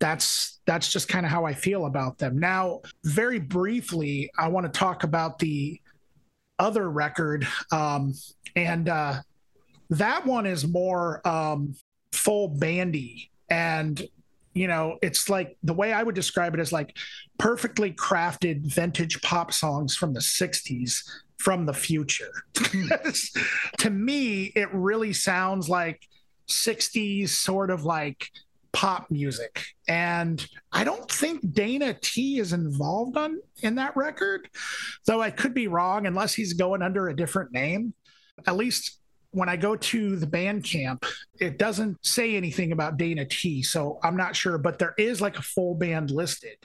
that's that's just kind of how I feel about them. Now, very briefly, I want to talk about the other record, um, and uh, that one is more um, full bandy and you know, it's like the way I would describe it is like perfectly crafted vintage pop songs from the 60s from the future. [LAUGHS] to me, it really sounds like 60s sort of like pop music. And I don't think Dana T is involved on in that record, though I could be wrong unless he's going under a different name. At least when I go to the Bandcamp, it doesn't say anything about Dana T. So I'm not sure, but there is like a full band listed.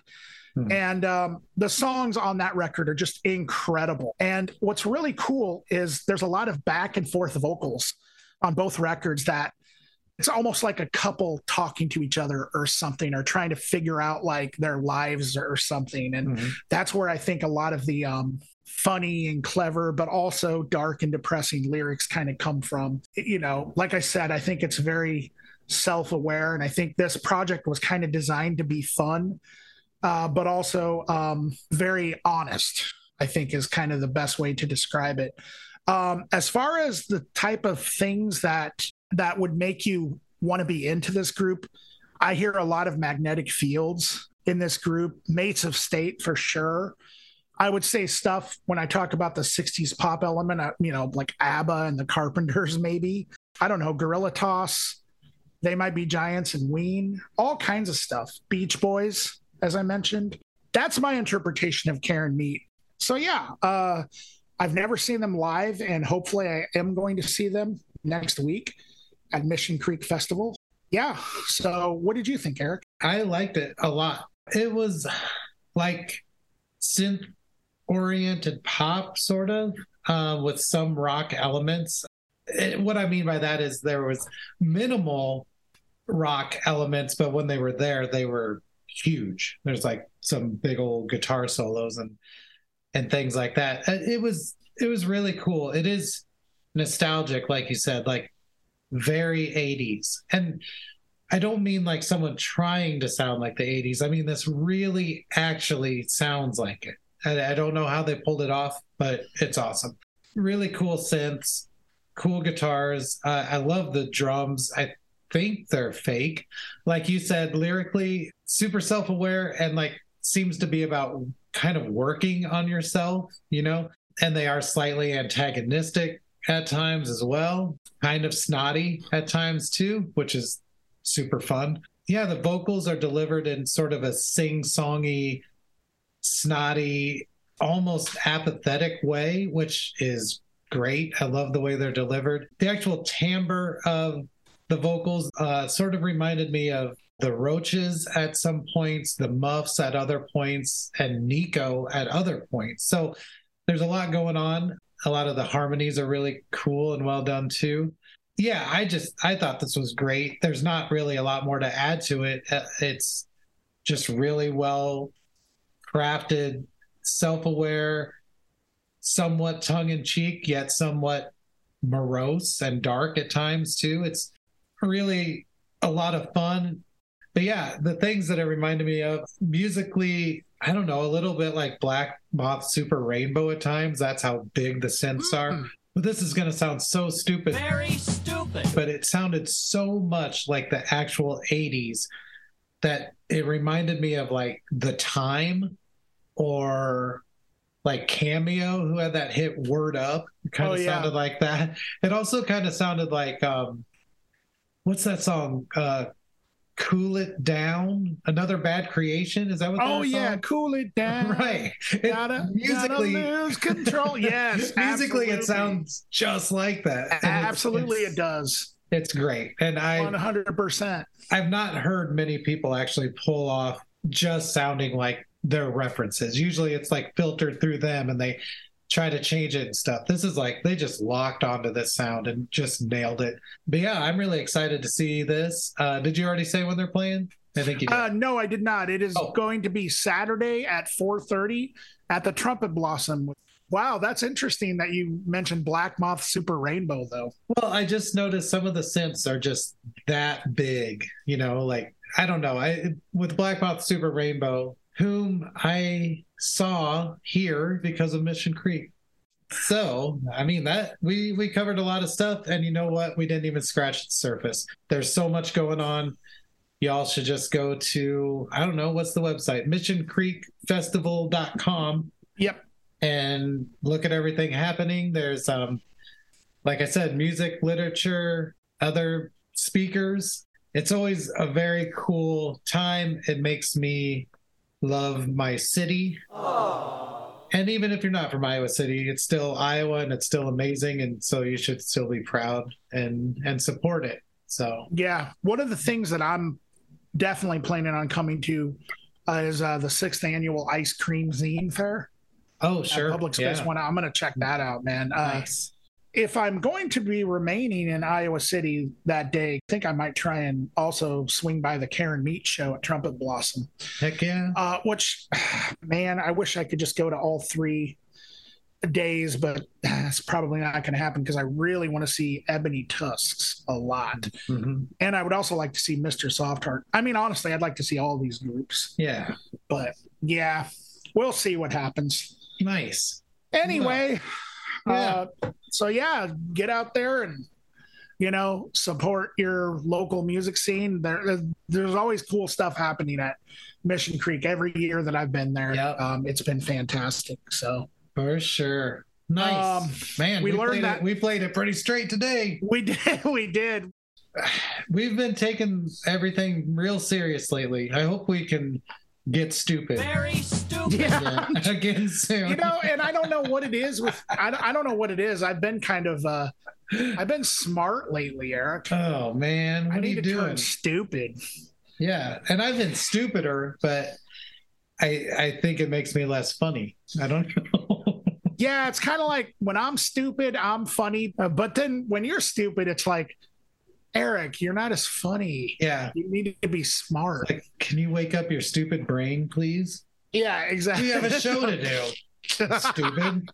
Hmm. And um, the songs on that record are just incredible. And what's really cool is there's a lot of back and forth vocals on both records that it's almost like a couple talking to each other or something or trying to figure out like their lives or something and mm-hmm. that's where i think a lot of the um funny and clever, but also dark and depressing lyrics kind of come from. You know, like I said, I think it's very self aware. And I think this project was kind of designed to be fun, uh, but also um, very honest, I think is kind of the best way to describe it. Um, as far as the type of things that that would make you want to be into this group, I hear a lot of magnetic fields in this group, mates of state for sure. I would say stuff when I talk about the 60s pop element, uh, you know, like ABBA and the Carpenters, maybe. I don't know, Guerilla Toss. They might be Giants and Ween, all kinds of stuff. Beach Boys, as I mentioned. That's my interpretation of Karen Meat. So, yeah, uh, I've never seen them live, and hopefully I am going to see them next week at Mission Creek Festival. Yeah. So, what did you think, Erik? I liked it a lot. It was like synth oriented pop, sort of, uh, with some rock elements. It, what I mean by that is there was minimal rock elements, but when they were there, they were huge. There's like some big old guitar solos and and things like that. Uh, it was it was really cool. It is nostalgic, like you said, like very 80s. And I don't mean like someone trying to sound like the 80s. I mean, this really actually sounds like it. I, I don't know how they pulled it off, but it's awesome. Really cool synths, cool guitars. Uh, I love the drums. I think they're fake. Like you said, lyrically, super self aware and like seems to be about kind of working on yourself, you know? And they are slightly antagonistic at times as well, kind of snotty at times too, which is super fun. Yeah, the vocals are delivered in sort of a sing songy, snotty, almost apathetic way, which is great. I love the way they're delivered. The actual timbre of the vocals uh, sort of reminded me of the Roaches at some points, the Muffs at other points, and Nico at other points. So there's a lot going on. A lot of the harmonies are really cool and well done too. Yeah, I just I thought this was great. There's not really a lot more to add to it. Uh, it's just really well crafted, self-aware, somewhat tongue-in-cheek, yet somewhat morose and dark at times too. It's really a lot of fun. But yeah, the things that it reminded me of musically, I don't know, a little bit like Black Moth Super Rainbow at times. That's how big the synths are. Hmm. But this is going to sound so stupid. Very stupid. But it sounded so much like the actual 80s that it reminded me of like The Time or like Cameo, who had that hit Word Up. kind of oh, yeah. sounded like that. It also kind of sounded like, um, what's that song? Uh, cool it down another bad creation? Is that what oh yeah cool it down. [LAUGHS] Right. Gotta, musically gotta lose control. [LAUGHS] Yes musically it sounds just like that. And absolutely it's, it's, it does. It's great. And i 100% i've not heard many people actually pull off just sounding like their references. Usually it's like filtered through them and they try to change it and stuff. This is like they just locked onto this sound and just nailed it. But yeah, I'm really excited to see this. Uh, did you already say when they're playing? I think you did. Uh, no, I did not. It is oh. going to be Saturday at 4:30 at the Trumpet Blossom. Wow, that's interesting that you mentioned Black Moth Super Rainbow though. Well, I just noticed some of the synths are just that big, you know, like I don't know. I with Black Moth Super Rainbow, whom I saw here because of Mission Creek. So, I mean that we we covered a lot of stuff and you know what? We didn't even scratch the surface. There's so much going on. Y'all should just go to I don't know what's the website? missioncreekfestival.com. Yep. And look at everything happening. There's um like I said music, literature, other speakers. It's always a very cool time. It makes me love my city. Aww. And even if you're not from Iowa City, it's still Iowa and it's still amazing. And so you should still be proud and and support it. So yeah, one of the things that I'm definitely planning on coming to uh, is uh, the sixth annual ice cream zine fair. Oh, sure. Public space yeah. one. I'm going to check that out, man. Uh, nice if I'm going to be remaining in Iowa City that day, I think I might try and also swing by the Karen Meat show at Trumpet Blossom. Heck yeah. Uh, which, [SIGHS] man, I wish I could just go to all three days, but [SIGHS] that's probably not going to happen because I really want to see Ebony Tusks a lot. Mhm. And I would also like to see Mr. Softheart. I mean, honestly, I'd like to see all these groups, Yeah. but yeah, we'll see what happens. Nice. Anyway, Yeah. uh, so yeah, get out there and you know support your local music scene. There, there's always cool stuff happening at Mission Creek every year that I've been there. Yep. Um, it's been fantastic. So For sure. Nice. Um, Man, we we, learned that- it, we played it pretty straight today. we [LAUGHS] did, we did. We've been taking everything real serious lately. I hope we can get stupid Very stupid. Yeah. again, [LAUGHS] again soon. You know, and I don't know what it is with. I, don't- I don't know what it is. I've been kind of. uh I've been smart lately, Erik. oh man, what I are need you to doing? turn stupid. Yeah, and I've been stupider, but I I think it makes me less funny. I don't [LAUGHS] know. Yeah, it's kind of like when I'm stupid, I'm funny. Uh, but then when you're stupid, it's like, Erik, you're not as funny. yeah, You need to be smart. like can you wake up your stupid brain, please? yeah, exactly. We have a show to do. [LAUGHS] Stupid.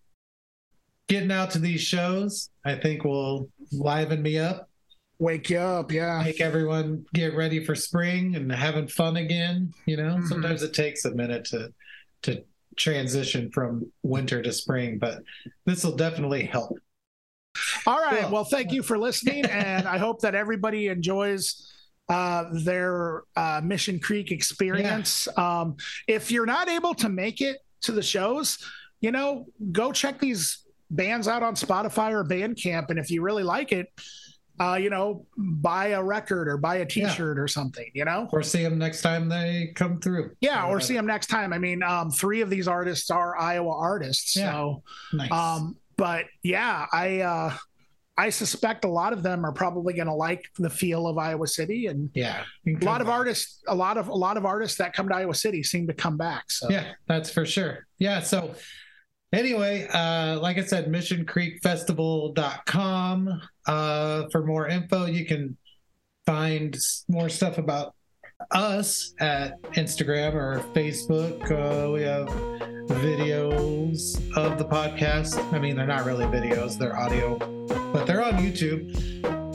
Getting out to these shows, I think will liven me up, Wake you up. Yeah. make everyone get ready for spring and having fun again. You know, Mhm. sometimes it takes a minute to to transition from winter to spring, but this will definitely help. All right. Cool. Well, thank you for listening. and I hope that everybody enjoys uh, their uh, Mission Creek experience. Um, if you're not able to make it to the shows, you know, go check these bands out on Spotify or Bandcamp. And if you really like it, uh, you know, buy a record or buy a T-shirt or something. You know, Or see them next time they come through. yeah, or see them next time. I mean, um, three of these artists are Iowa artists, Yeah. so Nice. um, but yeah, I uh, I suspect a lot of them are probably going to like the feel of Iowa City, and yeah, a lot of artists, a lot of a lot of artists that come to Iowa City seem to come back. So Yeah, that's for sure. Yeah. So anyway, uh, like I said, missioncreekfestival.com. Uh, for more info, you can find more stuff about us at Instagram or Facebook. Uh, we have videos of the podcast. I mean, they're not really videos, they're audio, but they're on YouTube.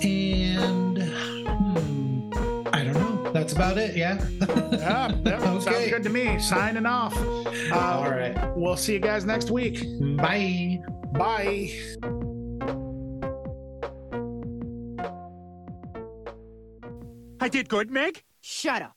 And hmm, I don't know. That's about it. Yeah. yeah, yeah, [LAUGHS] sounds good to me. Signing off. Uh, All right. We'll see you guys next week. Bye. Bye. I did good, Meg. Shut up.